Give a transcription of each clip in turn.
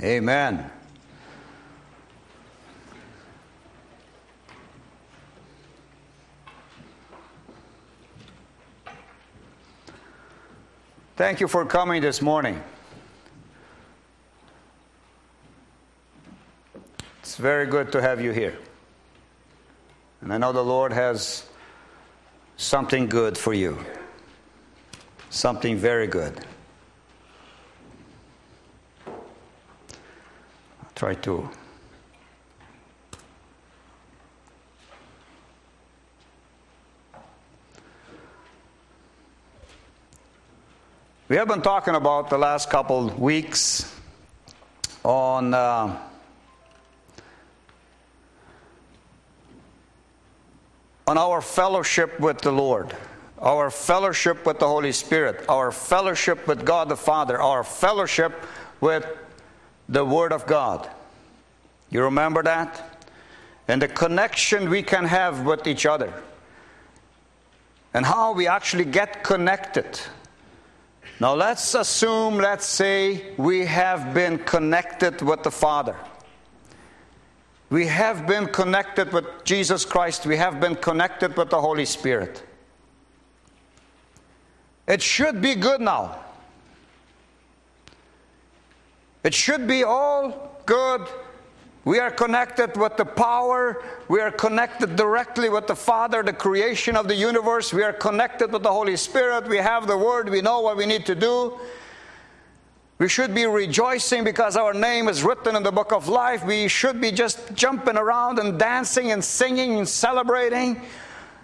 Amen. Thank you for coming this morning. It's very good to have you here. And I know the Lord has something good for you, something very good. Try to. We have been talking about the last couple weeks on uh, on our fellowship with the Lord, our fellowship with the Holy Spirit, our fellowship with God the Father, our fellowship with the Word of God. You remember that? And the connection we can have with each other. And how we actually get connected. Now let's assume, let's say, we have been connected with the Father. We have been connected with Jesus Christ. We have been connected with the Holy Spirit. It should be good now. It should be all good. We are connected with the power. We are connected directly with the Father, the creation of the universe. We are connected with the Holy Spirit. We have the Word. We know what we need to do. We should be rejoicing because our name is written in the book of life. We should be just jumping around and dancing and singing and celebrating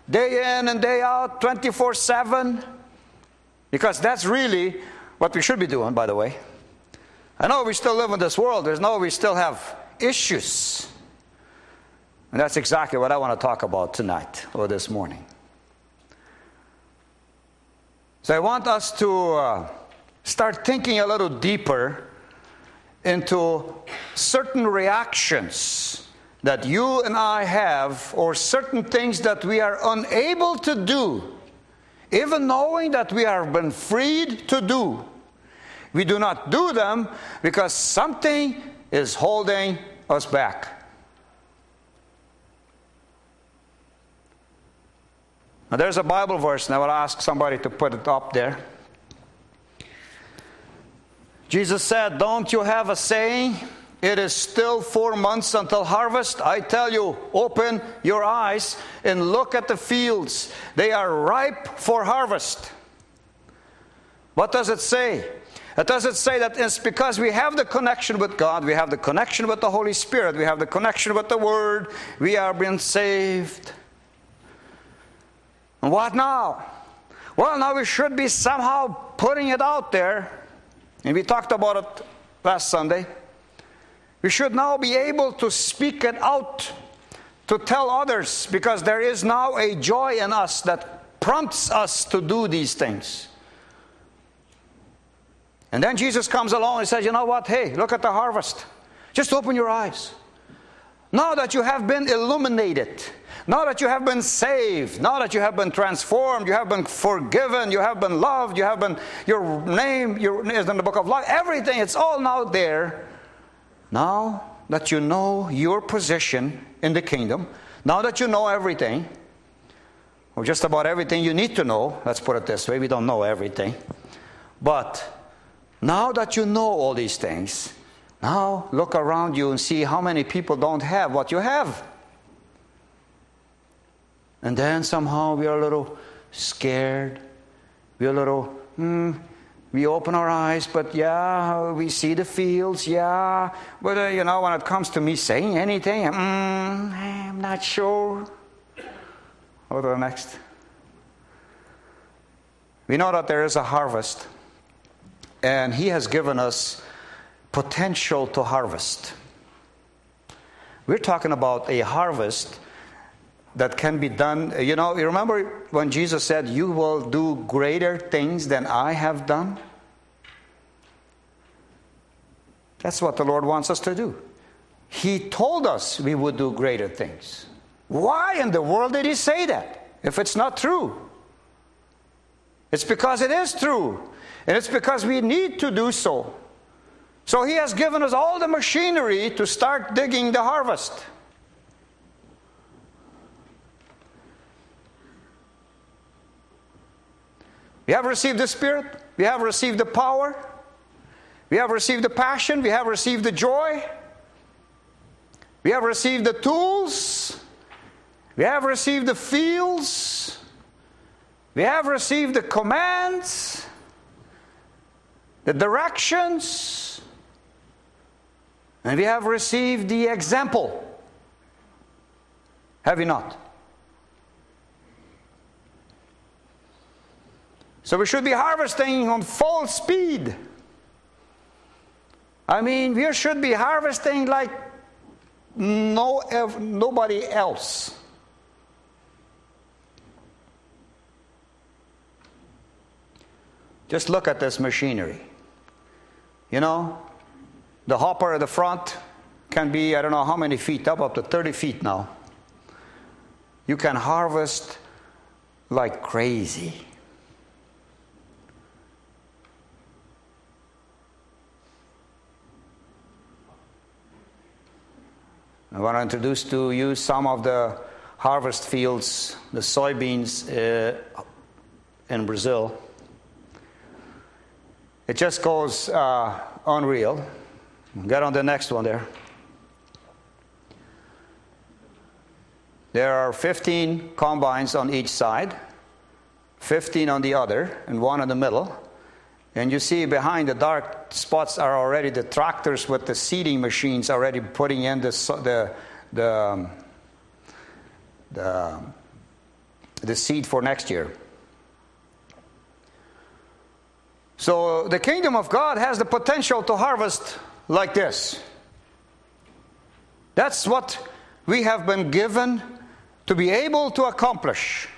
day in and day out, 24 7. Because that's really what we should be doing, by the way. I know we still live in this world. There's no, we still have issues. And that's exactly what I want to talk about tonight or this morning. So I want us to. Uh, start thinking a little deeper into certain reactions that you and I have, or certain things that we are unable to do, even knowing that we have been freed to do. We do not do them because something is holding us back. Now, there's a Bible verse, and I will ask somebody to put it up there. Jesus said, Don't you have a saying? It is still four months until harvest. I tell you, open your eyes and look at the fields. They are ripe for harvest. What does it say? It doesn't say that it's because we have the connection with God, we have the connection with the Holy Spirit, we have the connection with the Word, we are being saved. And what now? Well, now we should be somehow putting it out there and we talked about it last Sunday. We should now be able to speak it out to tell others because there is now a joy in us that prompts us to do these things. And then Jesus comes along and says, You know what? Hey, look at the harvest. Just open your eyes. Now that you have been illuminated, now that you have been saved, now that you have been transformed, you have been forgiven, you have been loved, you have been, your name your, is in the book of life, everything, it's all now there. Now that you know your position in the kingdom, now that you know everything, or just about everything you need to know, let's put it this way, we don't know everything. But now that you know all these things, now look around you and see how many people don't have what you have. And then somehow we are a little scared. We're a little, hmm, we open our eyes, but yeah, we see the fields, yeah. But, uh, you know, when it comes to me saying anything, mm, I'm not sure. To the next. We know that there is a harvest, and He has given us potential to harvest. We're talking about a harvest that can be done. You know, you remember when Jesus said, You will do greater things than I have done? That's what the Lord wants us to do. He told us we would do greater things. Why in the world did He say that if it's not true? It's because it is true. And it's because we need to do so. So He has given us all the machinery to start digging the harvest. We have received the Spirit, we have received the power, we have received the passion, we have received the joy, we have received the tools, we have received the fields, we have received the commands, the directions, and we have received the example. Have we not? So we should be harvesting on full speed. I mean, we should be harvesting like no, nobody else. Just look at this machinery. You know, the hopper at the front can be, I don't know how many feet up, up to 30 feet now. You can harvest like crazy. I want to introduce to you some of the harvest fields, the soybeans uh, in Brazil. It just goes uh, unreal. Get on the next one there. There are 15 combines on each side, 15 on the other, and one in the middle. And you see behind the dark spots are already the tractors with the seeding machines already putting in the, the, the, um, the, the seed for next year. So the kingdom of God has the potential to harvest like this. That's what we have been given to be able to accomplish.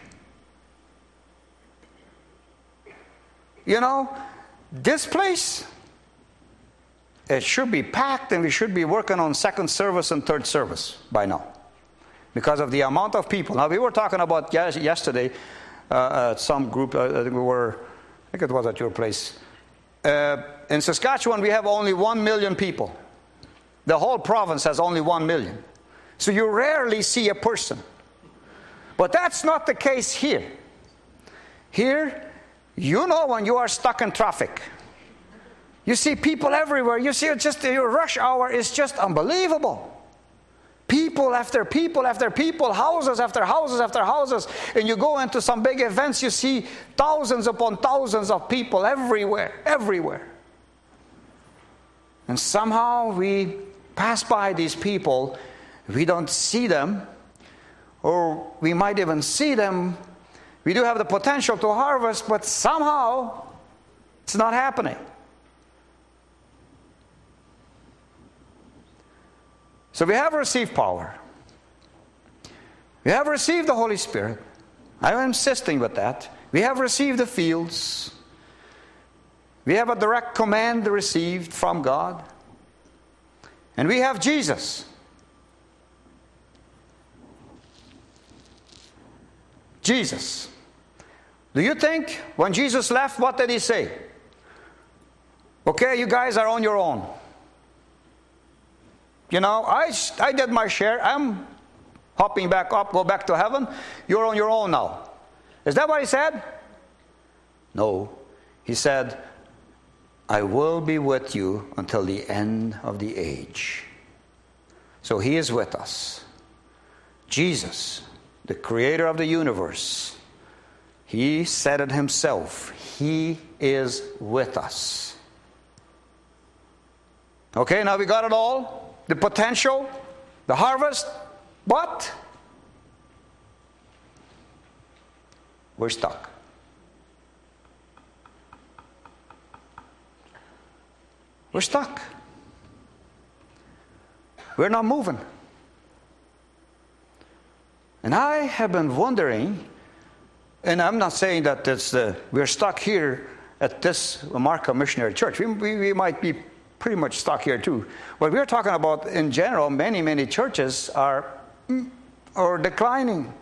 You know, this place, it should be packed and we should be working on second service and third service by now because of the amount of people. Now, we were talking about yesterday, uh, some group, uh, think we were, I think it was at your place. Uh, in Saskatchewan, we have only one million people. The whole province has only one million. So you rarely see a person. But that's not the case here. Here, you know when you are stuck in traffic. You see people everywhere. You see just your rush hour is just unbelievable. People after people after people, houses after houses after houses. And you go into some big events, you see thousands upon thousands of people everywhere, everywhere. And somehow we pass by these people, we don't see them, or we might even see them we do have the potential to harvest, but somehow it's not happening. So we have received power. We have received the Holy Spirit. I'm insisting with that. We have received the fields. We have a direct command received from God. And we have Jesus. Jesus. Do you think when Jesus left, what did he say? Okay, you guys are on your own. You know, I, I did my share. I'm hopping back up, go back to heaven. You're on your own now. Is that what he said? No. He said, I will be with you until the end of the age. So he is with us. Jesus, the creator of the universe, he said it himself. He is with us. Okay, now we got it all the potential, the harvest, but we're stuck. We're stuck. We're not moving. And I have been wondering and I'm not saying that it's, uh, we're stuck here at this Marka Missionary Church. We, we, we, might be pretty much stuck here too. What we're talking about, in general, many, many churches are, mm, are declining.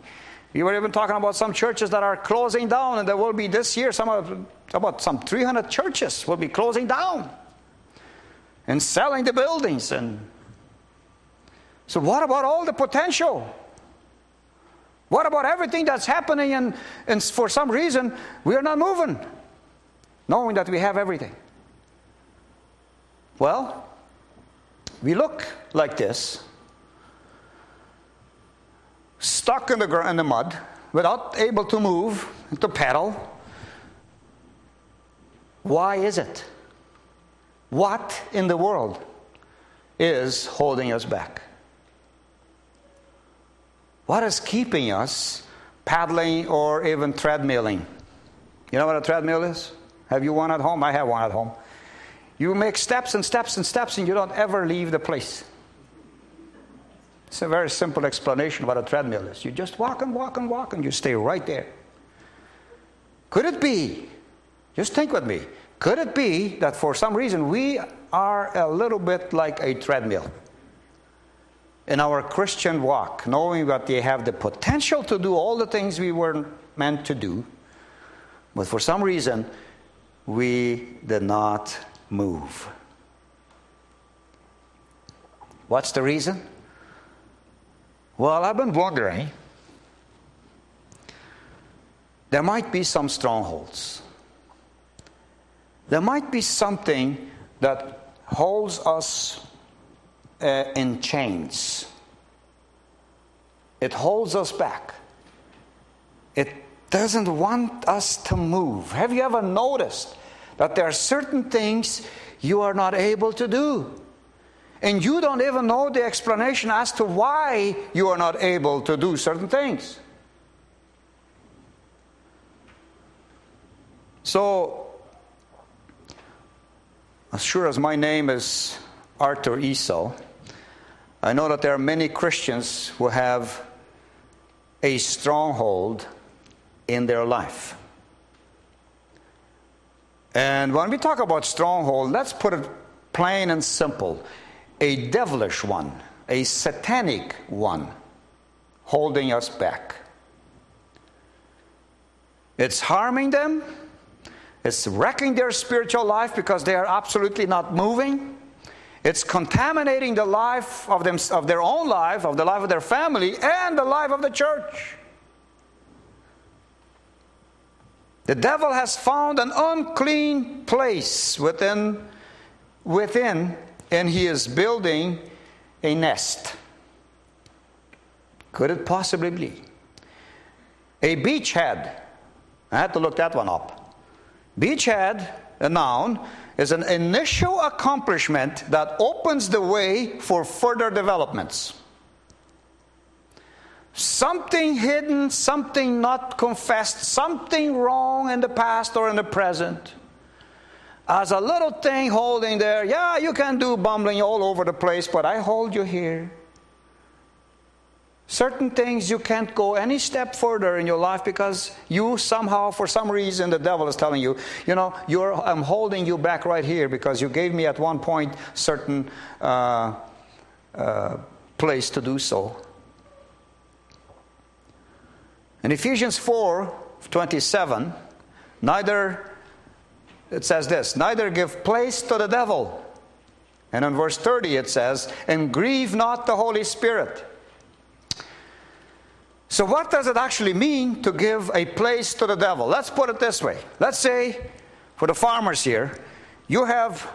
We were even talking about some churches that are closing down, and there will be this year some of, about some 300 churches will be closing down. and selling the buildings. And so, what about all the potential? What about everything that's happening and, and for some reason we are not moving, knowing that we have everything? Well, we look like this, stuck in the, in the mud, without able to move, to pedal. Why is it? What in the world is holding us back? What is keeping us paddling or even treadmilling? You know what a treadmill is? Have you one at home? I have one at home. You make steps and steps and steps, and you don't ever leave the place. It's a very simple explanation what a treadmill is. You just walk and walk and walk, and you stay right there. Could it be, just think with me, could it be that for some reason we are a little bit like a treadmill in our Christian walk, knowing that they have the potential to do all the things we were meant to do, but for some reason we did not move? What's the reason? Well, I've been wondering. There might be some strongholds. There might be something that holds us uh, in chains. It holds us back. It doesn't want us to move. Have you ever noticed that there are certain things you are not able to do? And you don't even know the explanation as to why you are not able to do certain things. So, as sure as my name is Arthur Esau, I know that there are many Christians who have a stronghold in their life. And when we talk about stronghold, let's put it plain and simple a devilish one, a satanic one, holding us back. It's harming them, it's wrecking their spiritual life because they are absolutely not moving. It's contaminating the life of, them, of their own life, of the life of their family, and the life of the church. The devil has found an unclean place within, within, and he is building a nest. Could it possibly be? A beachhead. I had to look that one up. Beachhead, a noun, is an initial accomplishment that opens the way for further developments. Something hidden, something not confessed, something wrong in the past or in the present. As a little thing holding there, yeah, you can do bumbling all over the place, but I hold you here. Certain things you can't go any step further in your life because you somehow, for some reason, the devil is telling you, you know, I'm holding you back right here because you gave me at one point certain uh, uh, place to do so. In Ephesians 4 27, neither, it says this, neither give place to the devil. And in verse 30 it says, and grieve not the Holy Spirit so, what does it actually mean to give a place to the devil? Let's put it this way. Let's say, for the farmers here, you have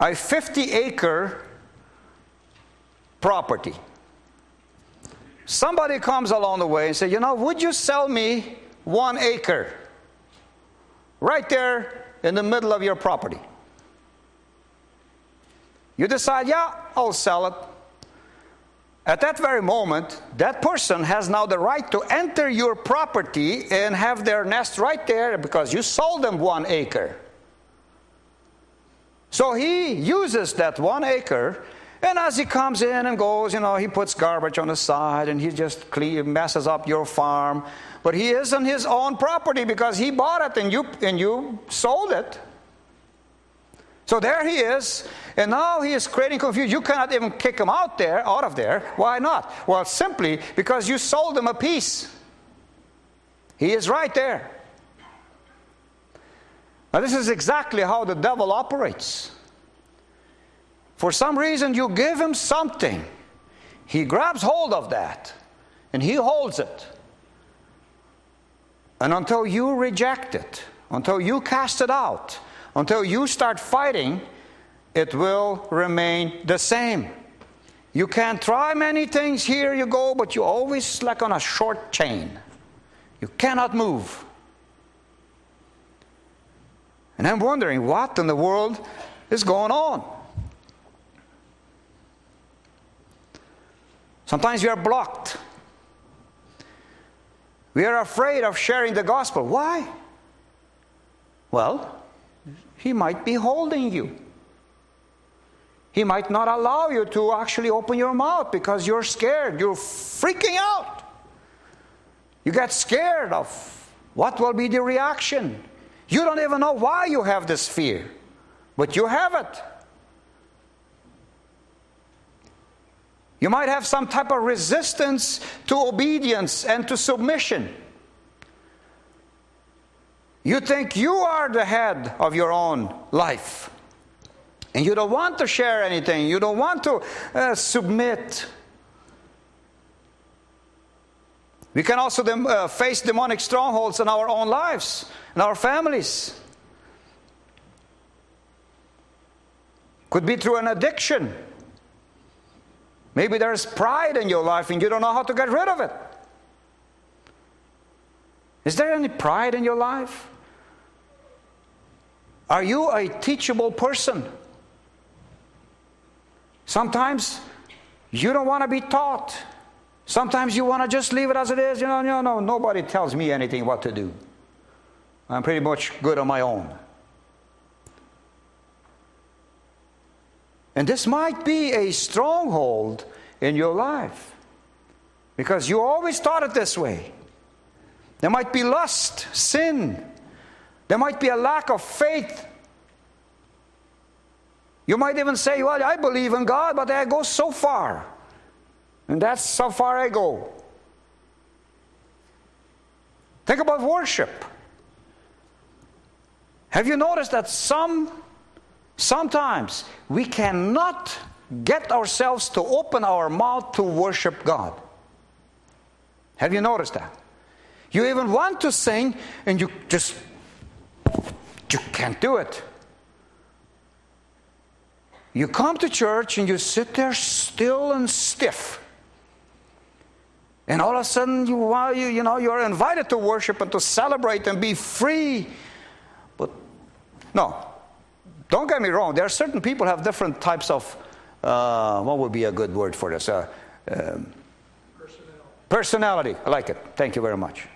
a 50 acre property. Somebody comes along the way and says, You know, would you sell me one acre right there in the middle of your property? You decide, Yeah, I'll sell it. At that very moment, that person has now the right to enter your property and have their nest right there because you sold them one acre. So he uses that one acre, and as he comes in and goes, you know, he puts garbage on the side and he just clean, messes up your farm. But he is on his own property because he bought it and you, and you sold it. So there he is, and now he is creating confusion. You cannot even kick him out there, out of there. Why not? Well, simply because you sold him a piece. He is right there. Now, this is exactly how the devil operates. For some reason, you give him something. He grabs hold of that and he holds it. And until you reject it, until you cast it out, until you start fighting, it will remain the same. You can try many things, here you go, but you always like on a short chain. You cannot move. And I'm wondering what in the world is going on. Sometimes we are blocked. We are afraid of sharing the gospel. Why? Well, he might be holding you. He might not allow you to actually open your mouth because you're scared. You're freaking out. You get scared of what will be the reaction. You don't even know why you have this fear, but you have it. You might have some type of resistance to obedience and to submission. You think you are the head of your own life. And you don't want to share anything. You don't want to uh, submit. We can also dem- uh, face demonic strongholds in our own lives, in our families. Could be through an addiction. Maybe there's pride in your life and you don't know how to get rid of it. Is there any pride in your life? Are you a teachable person? Sometimes you don't want to be taught. Sometimes you want to just leave it as it is. You know, no, no, nobody tells me anything what to do. I'm pretty much good on my own. And this might be a stronghold in your life because you always thought it this way. There might be lust, sin, there might be a lack of faith. You might even say, Well, I believe in God, but I go so far. And that's how far I go. Think about worship. Have you noticed that some Sometimes we cannot get ourselves to open our mouth to worship God. Have you noticed that? You even want to sing and you just you can't do it. You come to church and you sit there still and stiff. And all of a sudden you you, you know you're invited to worship and to celebrate and be free. But no, don't get me wrong, there are certain people have different types of, uh, what would be a good word for this? Uh, um, personality. personality. I like it. Thank you very much.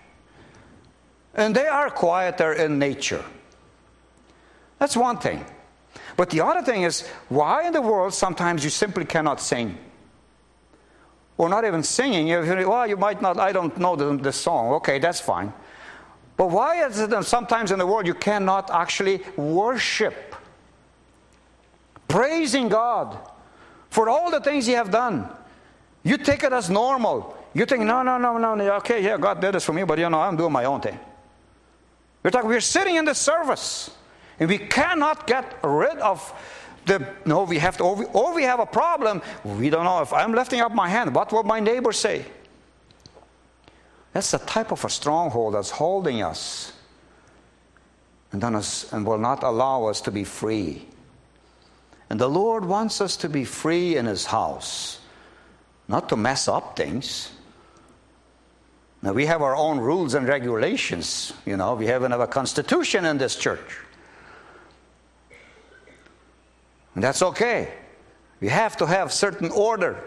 And they are quieter in nature. That's one thing. But the other thing is, why in the world sometimes you simply cannot sing? Or not even singing. Well, you might not, I don't know the, the song. Okay, that's fine. But why is it that sometimes in the world you cannot actually worship? Praising God for all the things He have done. You take it as normal. You think, no, no, no, no, no. okay, yeah, God did this for me, but you know, I'm doing my own thing. We're talking, we're sitting in the service, and we cannot get rid of the, no, we have to, or we, or we have a problem. We don't know if I'm lifting up my hand, what will my neighbor say? That's the type of a stronghold that's holding us and, us, and will not allow us to be free. And the Lord wants us to be free in His house, not to mess up things. Now, we have our own rules and regulations. You know, we even have a constitution in this church. And that's okay. We have to have certain order.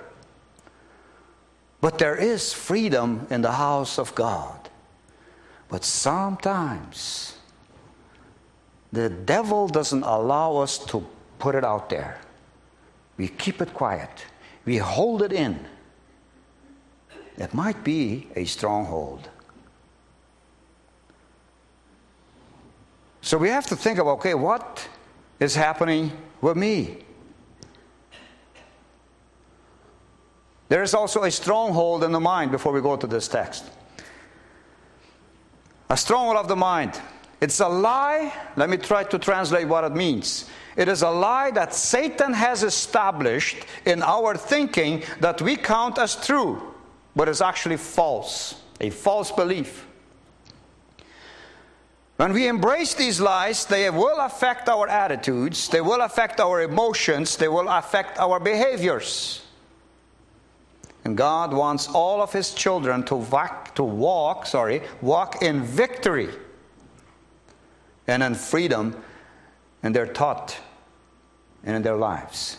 But there is freedom in the house of God. But sometimes the devil doesn't allow us to put it out there. We keep it quiet. We hold it in. It might be a stronghold. So we have to think about okay, what is happening with me? There is also a stronghold in the mind before we go to this text. A stronghold of the mind It's a lie. Let me try to translate what it means. It is a lie that Satan has established in our thinking that we count as true, but is actually false, a false belief. When we embrace these lies, they will affect our attitudes, they will affect our emotions, they will affect our behaviors. And God wants all of his children to walk, to walk, sorry, walk in victory and in freedom and they're thought and in their lives.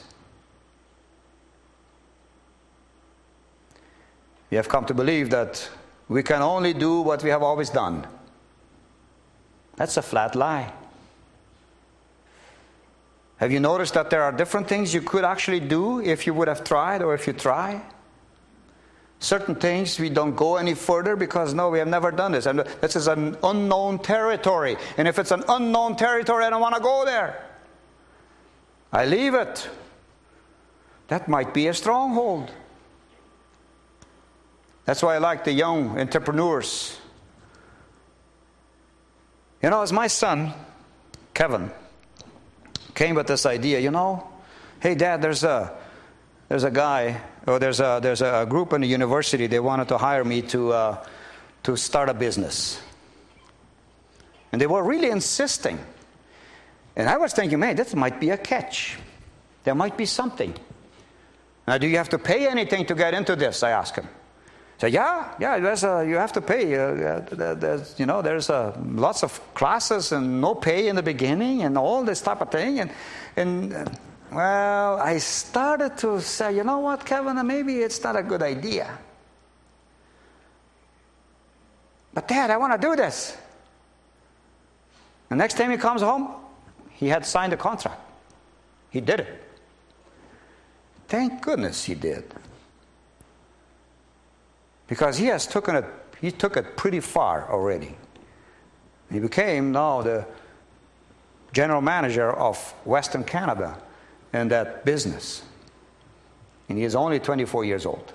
We have come to believe that we can only do what we have always done. That's a flat lie. Have you noticed that there are different things you could actually do if you would have tried or if you try? Certain things we don't go any further because no, we have never done this. And this is an unknown territory. And if it's an unknown territory, I don't want to go there. I leave it. That might be a stronghold. That's why I like the young entrepreneurs. You know, as my son, Kevin, came with this idea, you know, hey, dad, there's a there's a guy, or there's a, there's a group in the university, they wanted to hire me to, uh, to start a business. And they were really insisting. And I was thinking, man, this might be a catch. There might be something. Now, do you have to pay anything to get into this? I asked him. So yeah, yeah, there's a, you have to pay. Uh, there's, you know, there's a, lots of classes and no pay in the beginning and all this type of thing. And, and uh, well, I started to say, you know what, Kevin, maybe it's not a good idea. But, Dad, I want to do this. The next time he comes home, he had signed a contract. He did it. Thank goodness he did. Because he has taken it, he took it pretty far already. He became now the general manager of Western Canada in that business. And he is only 24 years old.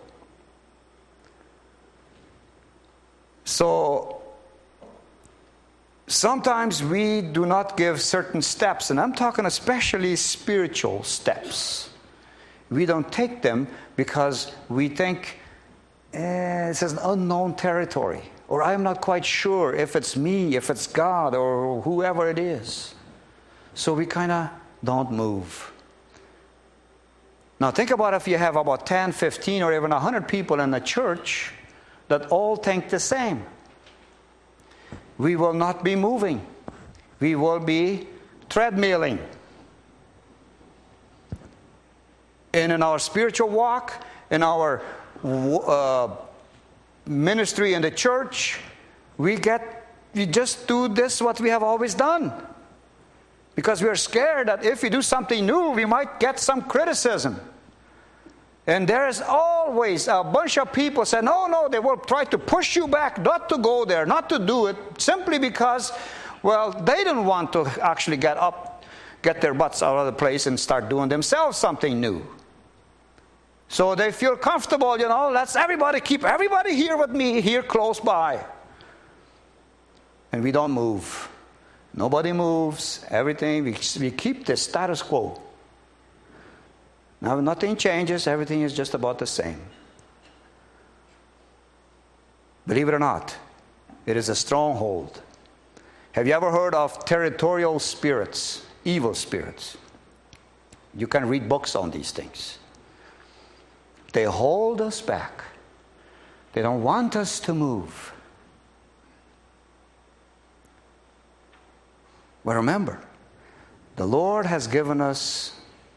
So sometimes we do not give certain steps, and I'm talking especially spiritual steps. We don't take them because we think eh, is an unknown territory, or I'm not quite sure if it's me, if it's God, or whoever it is. So we kind of don't move. Now, think about if you have about 10, 15, or even 100 people in the church that all think the same. We will not be moving, we will be treadmilling. And in our spiritual walk, in our uh, ministry in the church, we get, we just do this what we have always done. Because we are scared that if we do something new, we might get some criticism. And there's always a bunch of people say, no, no, they will try to push you back not to go there, not to do it, simply because, well, they don't want to actually get up, get their butts out of the place and start doing themselves something new. So they feel comfortable, you know, let's everybody keep everybody here with me, here close by. And we don't move. Nobody moves, everything, we, we keep the status quo. Now, nothing changes, everything is just about the same. Believe it or not, it is a stronghold. Have you ever heard of territorial spirits, evil spirits? You can read books on these things. They hold us back, they don't want us to move. But remember, the Lord has given us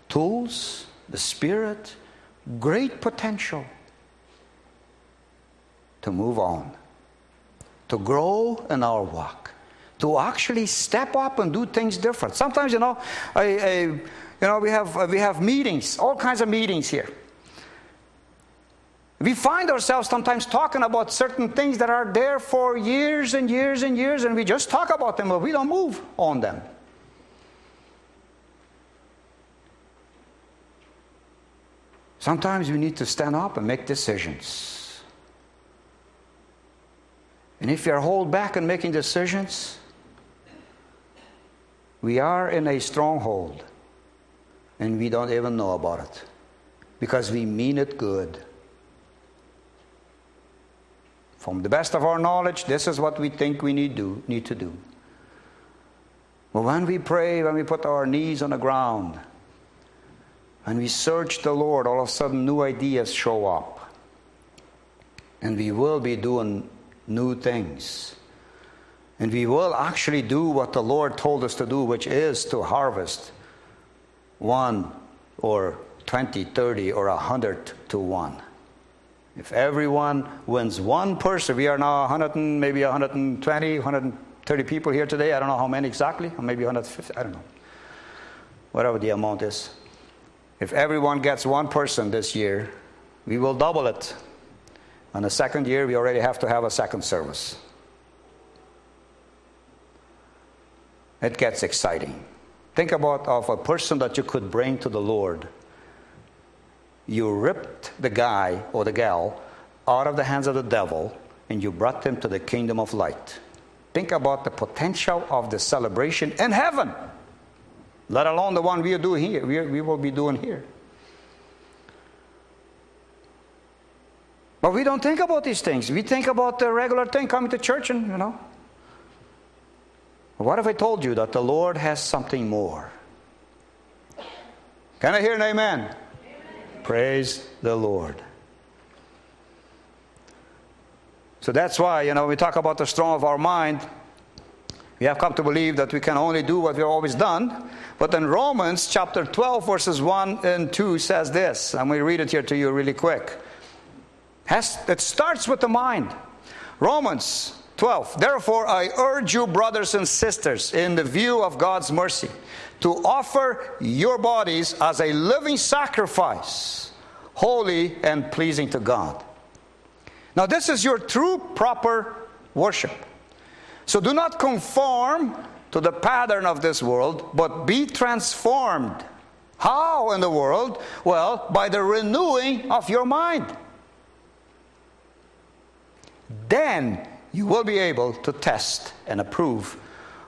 tools, the Spirit, great potential to move on, to grow in our walk, to actually step up and do things different. Sometimes, you know, I, I, you know, we have uh, we have meetings, all kinds of meetings here. We find ourselves sometimes talking about certain things that are there for years and years and years, and we just talk about them, but we don't move on them. Sometimes we need to stand up and make decisions. And if you're hold back in making decisions, We are in a stronghold, and we don't even know about it because we mean it good. From the best of our knowledge, this is what we think we need, do, need to do. But when we pray, when we put our knees on the ground, and we search the Lord, all of a sudden new ideas show up. And we will be doing new things. And we will actually do what the Lord told us to do, which is to harvest one or 20, 30, or 100 to one. If everyone wins one person, we are now 100 and maybe 120, 130 people here today. I don't know how many exactly, or maybe 150, I don't know. Whatever the amount is. If everyone gets one person this year, we will double it. And the second year, we already have to have a second service. It gets exciting. Think about of a person that you could bring to the Lord. You ripped the guy or the gal out of the hands of the devil and you brought them to the kingdom of light. Think about the potential of the celebration in heaven, let alone the one we are doing here. We, we will be doing here. But we don't think about these things. We think about the regular thing coming to church and, you know. What if I told you that the Lord has something more? Can I hear an amen? amen? Praise the Lord. So that's why, you know, we talk about the strong of our mind. We have come to believe that we can only do what we've always done. But in Romans chapter 12, verses 1 and 2 says this. I'm going to read it here to you really quick. It starts with the mind. Romans 12. Therefore, I urge you, brothers and sisters, in the view of God's mercy, to offer your bodies as a living sacrifice, holy and pleasing to God. Now, this is your true, proper worship. So do not conform to the pattern of this world, but be transformed. How in the world? Well, by the renewing of your mind then you will be able to test and approve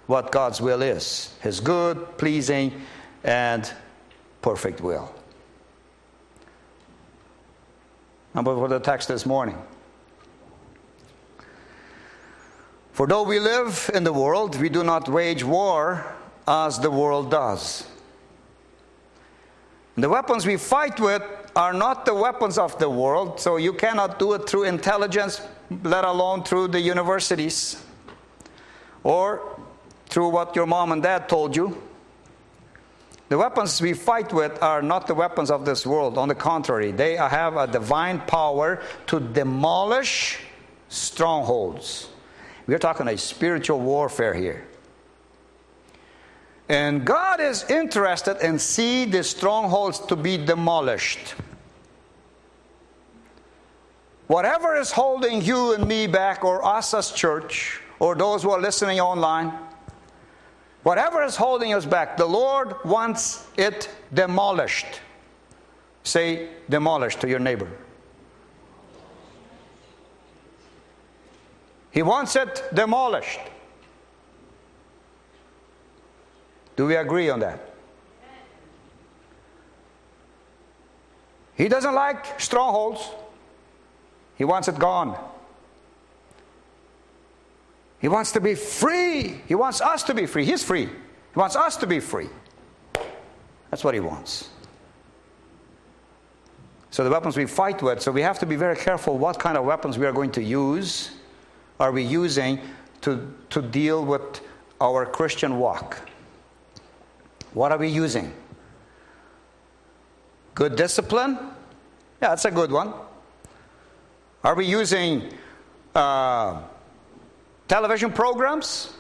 what God's will is His good, pleasing, and perfect will. Number for the text this morning. For though we live in the world, we do not wage war as the world does. The weapons we fight with are not the weapons of the world, so you cannot do it through intelligence, let alone through the universities or through what your mom and dad told you. The weapons we fight with are not the weapons of this world. On the contrary, they have a divine power to demolish strongholds. We're talking a spiritual warfare here. And God is interested in see the strongholds to be demolished. Whatever is holding you and me back, or us as church, or those who are listening online, whatever is holding us back, the Lord wants it demolished. Say, demolished to your neighbor. He wants it demolished. Do we agree on that? He doesn't like strongholds. He wants it gone. He wants to be free. He wants us to be free. He's free. He wants us to be free. That's what he wants. So, the weapons we fight with, so we have to be very careful what kind of weapons we are going to use. Are we using to, to deal with our Christian walk? What are we using? Good discipline? Yeah, that's a good one. Are we using uh, television programs?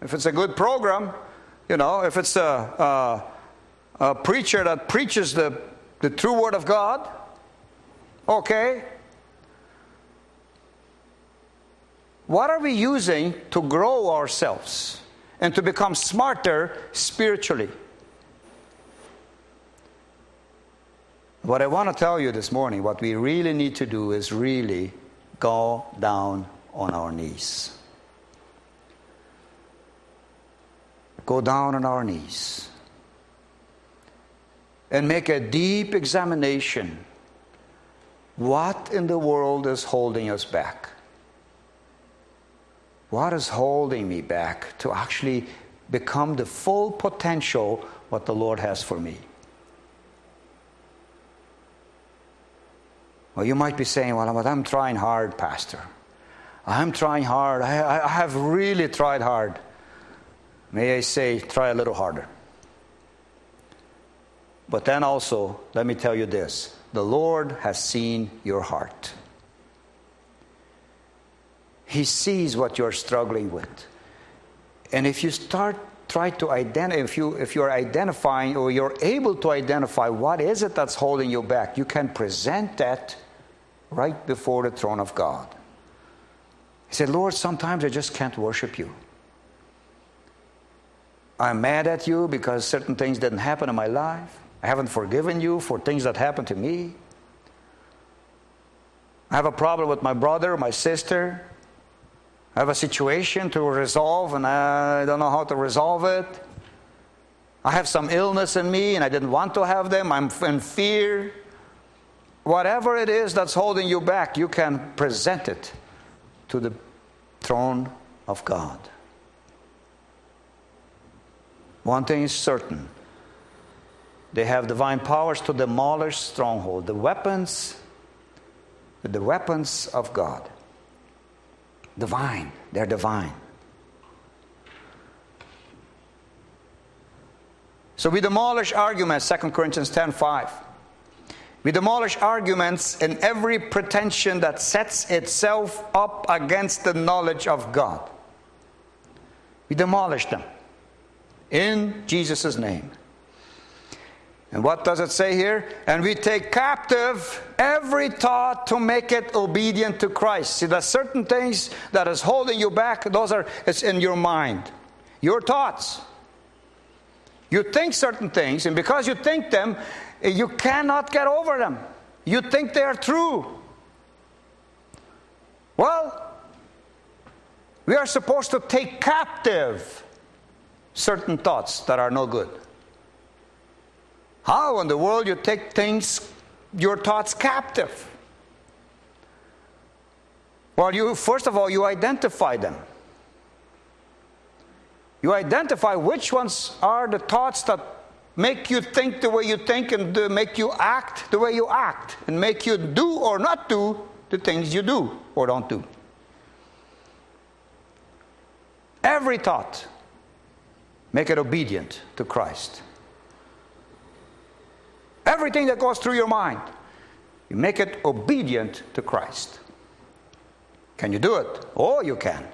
If it's a good program, you know, if it's a, a, a preacher that preaches the, the true Word of God, okay. What are we using to grow ourselves and to become smarter spiritually? What I want to tell you this morning, what we really need to do is really go down on our knees. go down on our knees and make a deep examination. What in the world is holding us back? What is holding me back to actually become the full potential what the Lord has for me? Well, you might be saying, Well, I'm trying hard, Pastor. I'm trying hard. I, I have really tried hard. May I say, try a little harder. But then also, let me tell you this the Lord has seen your heart. He sees what you're struggling with. And if you start try to identify if you if you're identifying or you're able to identify what is it that's holding you back, you can present that right before the throne of God. He said, Lord, sometimes I just can't worship you. I'm mad at you because certain things didn't happen in my life. I haven't forgiven you for things that happened to me. I have a problem with my brother, my sister. I have a situation to resolve and I don't know how to resolve it. I have some illness in me and I didn't want to have them. I'm in fear. Whatever it is that's holding you back, you can present it to the throne of God. One thing is certain they have divine powers to demolish stronghold. The weapons, the weapons of God. Divine. They're divine. So we demolish arguments, 2 Corinthians 10 5. We demolish arguments in every pretension that sets itself up against the knowledge of God. We demolish them in Jesus' name. And what does it say here? And we take captive every thought to make it obedient to Christ. See, there's certain things that is holding you back. Those are it's in your mind, your thoughts. You think certain things, and because you think them, eh, you cannot get over them. You think they are true. Well, we are supposed to take captive certain thoughts that are no good. How in the world you take things, your thoughts captive? Well, you first of all you identify them. You identify which ones are the thoughts that make you think the way you think and make you act the way you act and make you do or not do the things you do or don't do. Every thought, make it obedient to Christ. Everything that goes through your mind, you make it obedient to Christ. Can you do it? Oh, you can.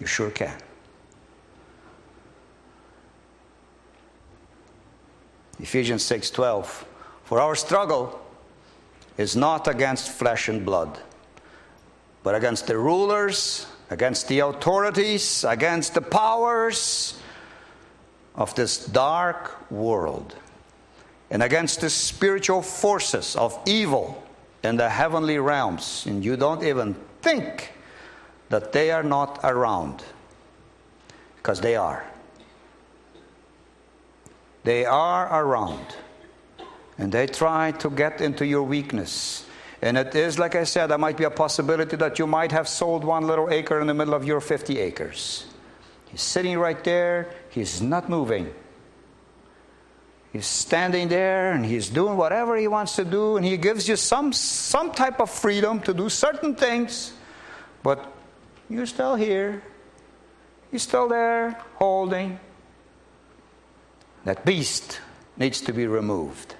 You sure can. Ephesians 6:12 For our struggle is not against flesh and blood but against the rulers against the authorities against the powers of this dark world and against the spiritual forces of evil in the heavenly realms. And you don't even think that they are not around, because they are. They are around. And they try to get into your weakness. And it is, like I said, there might be a possibility that you might have sold one little acre in the middle of your 50 acres. He's sitting right there, he's not moving. He's standing there and he's doing whatever he wants to do, and he gives you some, some type of freedom to do certain things, but you're still here. You're still there holding. That beast needs to be removed.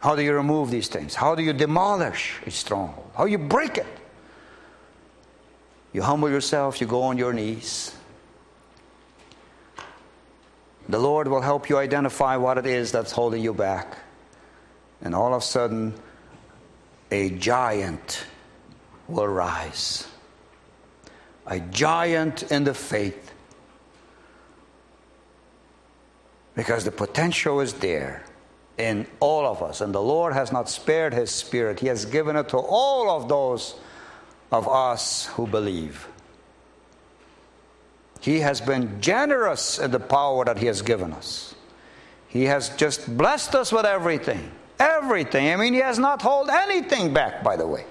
How do you remove these things? How do you demolish a stronghold? How you break it? You humble yourself, you go on your knees. The Lord will help you identify what it is that's holding you back. And all of a sudden, a giant will rise. A giant in the faith. Because the potential is there in all of us. And the Lord has not spared His Spirit, He has given it to all of those of us who believe. He has been generous in the power that He has given us. He has just blessed us with everything. Everything. I mean, He has not held anything back, by the way.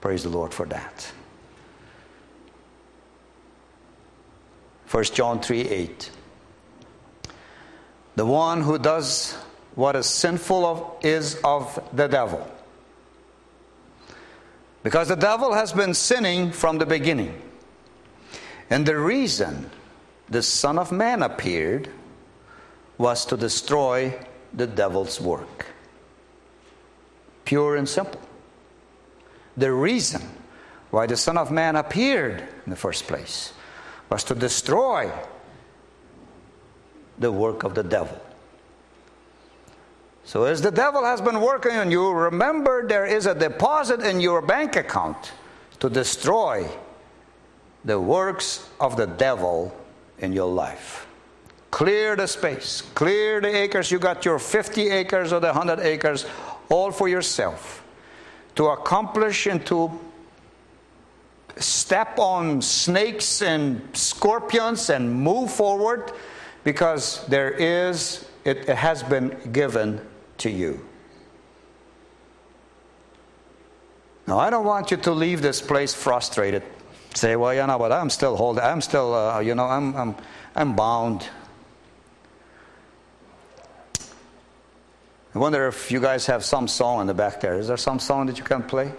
Praise the Lord for that. 1 John 3 8. The one who does what is sinful of, is of the devil. Because the devil has been sinning from the beginning. And the reason the Son of Man appeared was to destroy the devil's work. Pure and simple. The reason why the Son of Man appeared in the first place was to destroy the work of the devil. So, as the devil has been working on you, remember there is a deposit in your bank account to destroy the works of the devil in your life. Clear the space, clear the acres. You got your 50 acres or the 100 acres all for yourself to accomplish and to step on snakes and scorpions and move forward because there is, it, has been given to you. Now, I don't want you to leave this place frustrated. Say, well, you know, but I'm still holding, I'm still, uh, you know, I'm, I'm, I'm bound. I wonder if you guys have some song in the back there. Is there some song that you can play?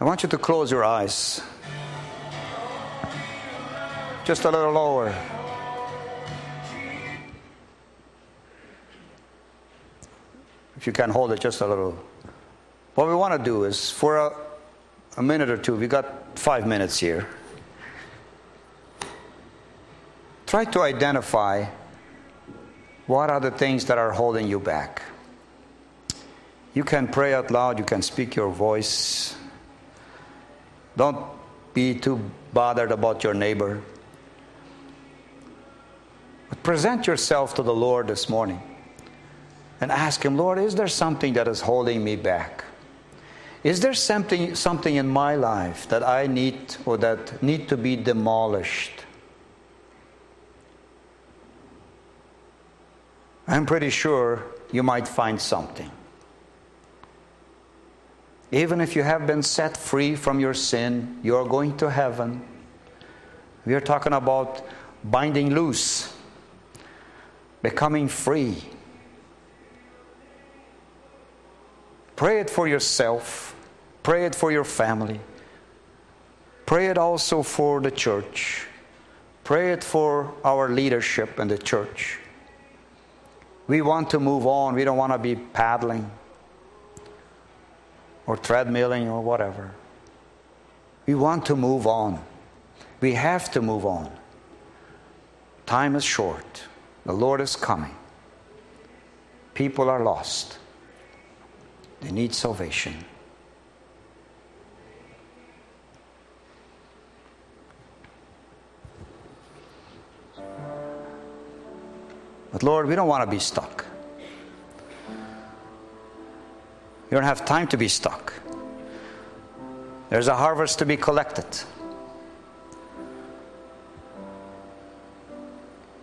I want you to close your eyes. Just a little lower. If you can hold it just a little. What we want to do is for a, a minute or two, we got five minutes here. Try to identify what are the things that are holding you back. You can pray out loud, you can speak your voice. Don't be too bothered about your neighbor. But present yourself to the Lord this morning and ask Him, Lord, is there something that is holding me back? Is there something, something in my life that I need or that need to be demolished? I'm pretty sure you might find something. Even if you have been set free from your sin, you are going to heaven. We are talking about binding loose, becoming free. Pray it for yourself, pray it for your family, pray it also for the church, pray it for our leadership in the church. We want to move on, we don't want to be paddling or treadmilling or whatever. We want to move on. We have to move on. Time is short. The Lord is coming. People are lost. They need salvation. But Lord, we don't want to be stuck. We don't have time to be stuck. There's a harvest to be collected.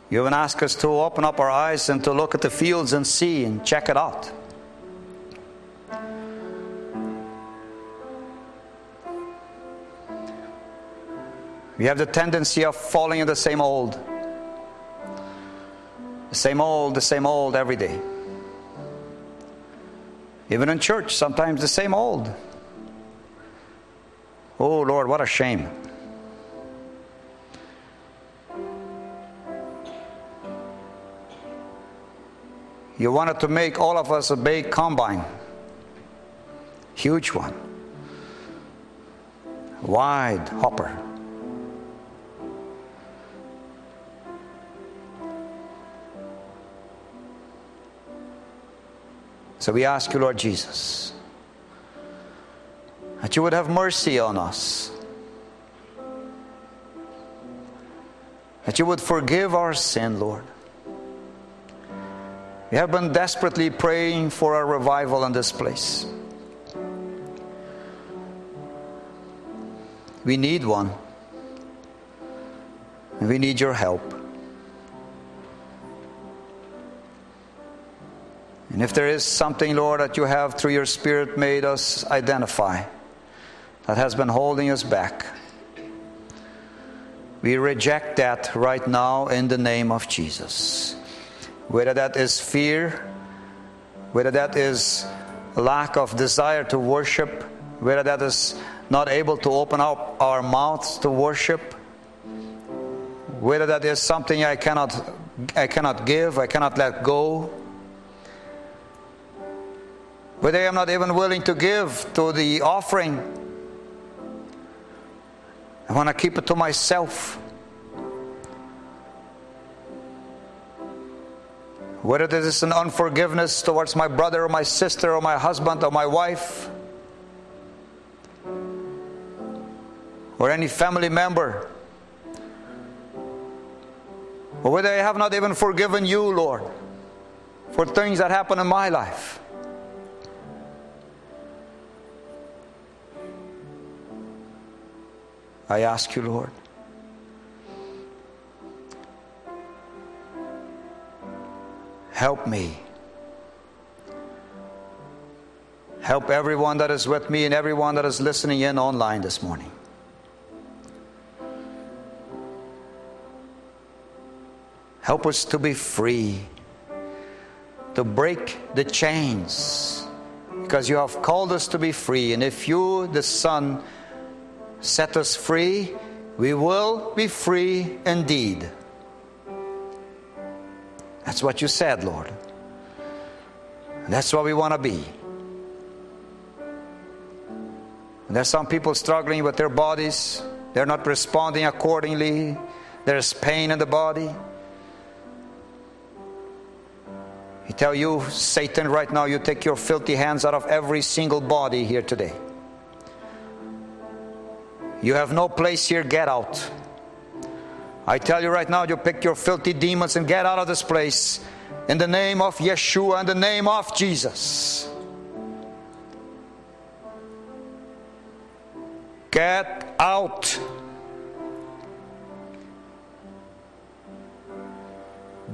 You even ask us to open up our eyes and to look at the fields and see and check it out. We have the tendency of falling in the same old. The same old, the same old every day. Even in church, sometimes the same old. Oh Lord, what a shame. You wanted to make all of us a big combine. Huge one. Wide hopper. So we ask you, Lord Jesus, that you would have mercy on us, that you would forgive our sin, Lord. We have been desperately praying for a revival in this place. We need one. We need your help. And if there is something, Lord, that you have through your Spirit made us identify that has been holding us back, we reject that right now in the name of Jesus. Whether that is fear, whether that is lack of desire to worship, whether that is not able to open up our mouths to worship, whether that is something I cannot, I cannot give, I cannot let go, whether I am not even willing to give to the offering, I want to keep it to myself. Whether this is an unforgiveness towards my brother or my sister or my husband or my wife or any family member. Or whether I have not even forgiven you, Lord, for things that happen in my life. I ask you, Lord. Help me. Help everyone that is with me and everyone that is listening in online this morning. Help us to be free, to break the chains, because you have called us to be free. And if you, the Son, set us free, we will be free indeed. That's what you said, Lord. that's what we want to be. And there's some people struggling with their bodies, they're not responding accordingly, there's pain in the body. I tell you, Satan, right now, you take your filthy hands out of every single body here today. You have no place here, get out. I tell you right now, you pick your filthy demons and get out of this place in the name of Yeshua, in the name of Jesus. Get out.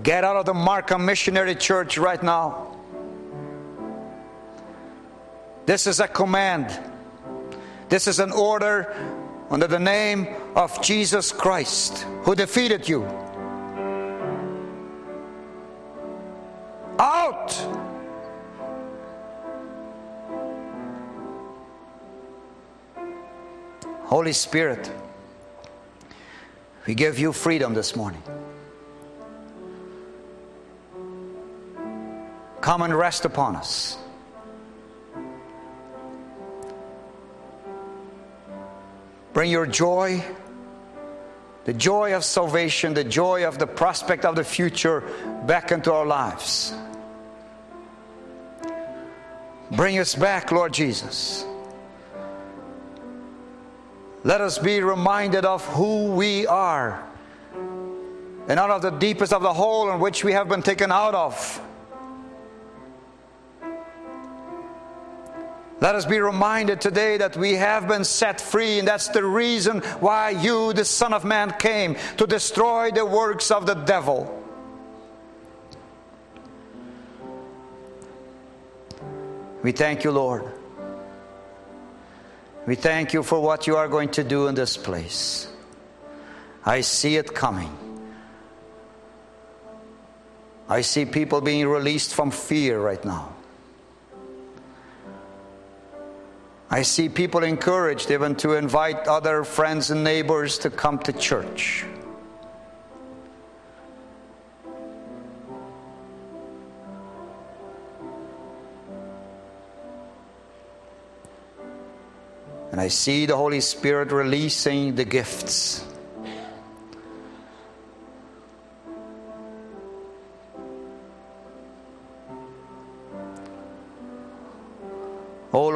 Get out of the Markham Missionary Church right now. This is a command. This is an order under the name of Jesus Christ who defeated you. Out! Holy Spirit, we give you freedom this morning. Come and rest upon us. Bring your joy, the joy of salvation, the joy of the prospect of the future back into our lives. Bring us back, Lord Jesus. Let us be reminded of who we are and out of the deepest of the hole in which we have been taken out of. Let us be reminded today that we have been set free, and that's the reason why you, the Son of Man, came to destroy the works of the devil. We thank you, Lord. We thank you for what you are going to do in this place. I see it coming. I see people being released from fear right now. I see people encouraged even to invite other friends and neighbors to come to church. And I see the Holy Spirit releasing the gifts.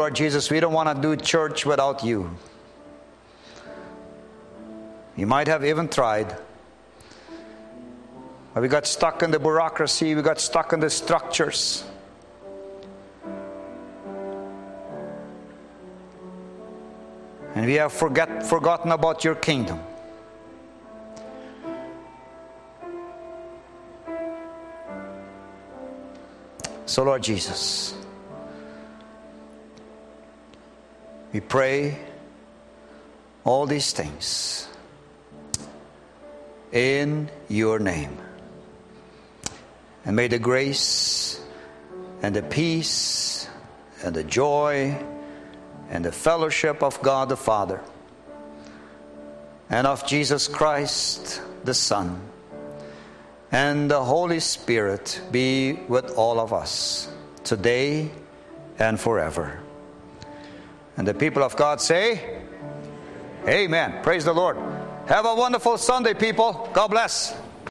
Lord Jesus, we don't want to do church without you. You might have even tried. But we got stuck in the bureaucracy, we got stuck in the structures. And we have forget, forgotten about your kingdom. So, Lord Jesus, we pray all these things in your name. And may the grace and the peace and the joy and the fellowship of God the Father and of Jesus Christ the Son and the Holy Spirit be with all of us today and forever. And the people of God say, Amen. Praise the Lord. Have a wonderful Sunday, people. God bless.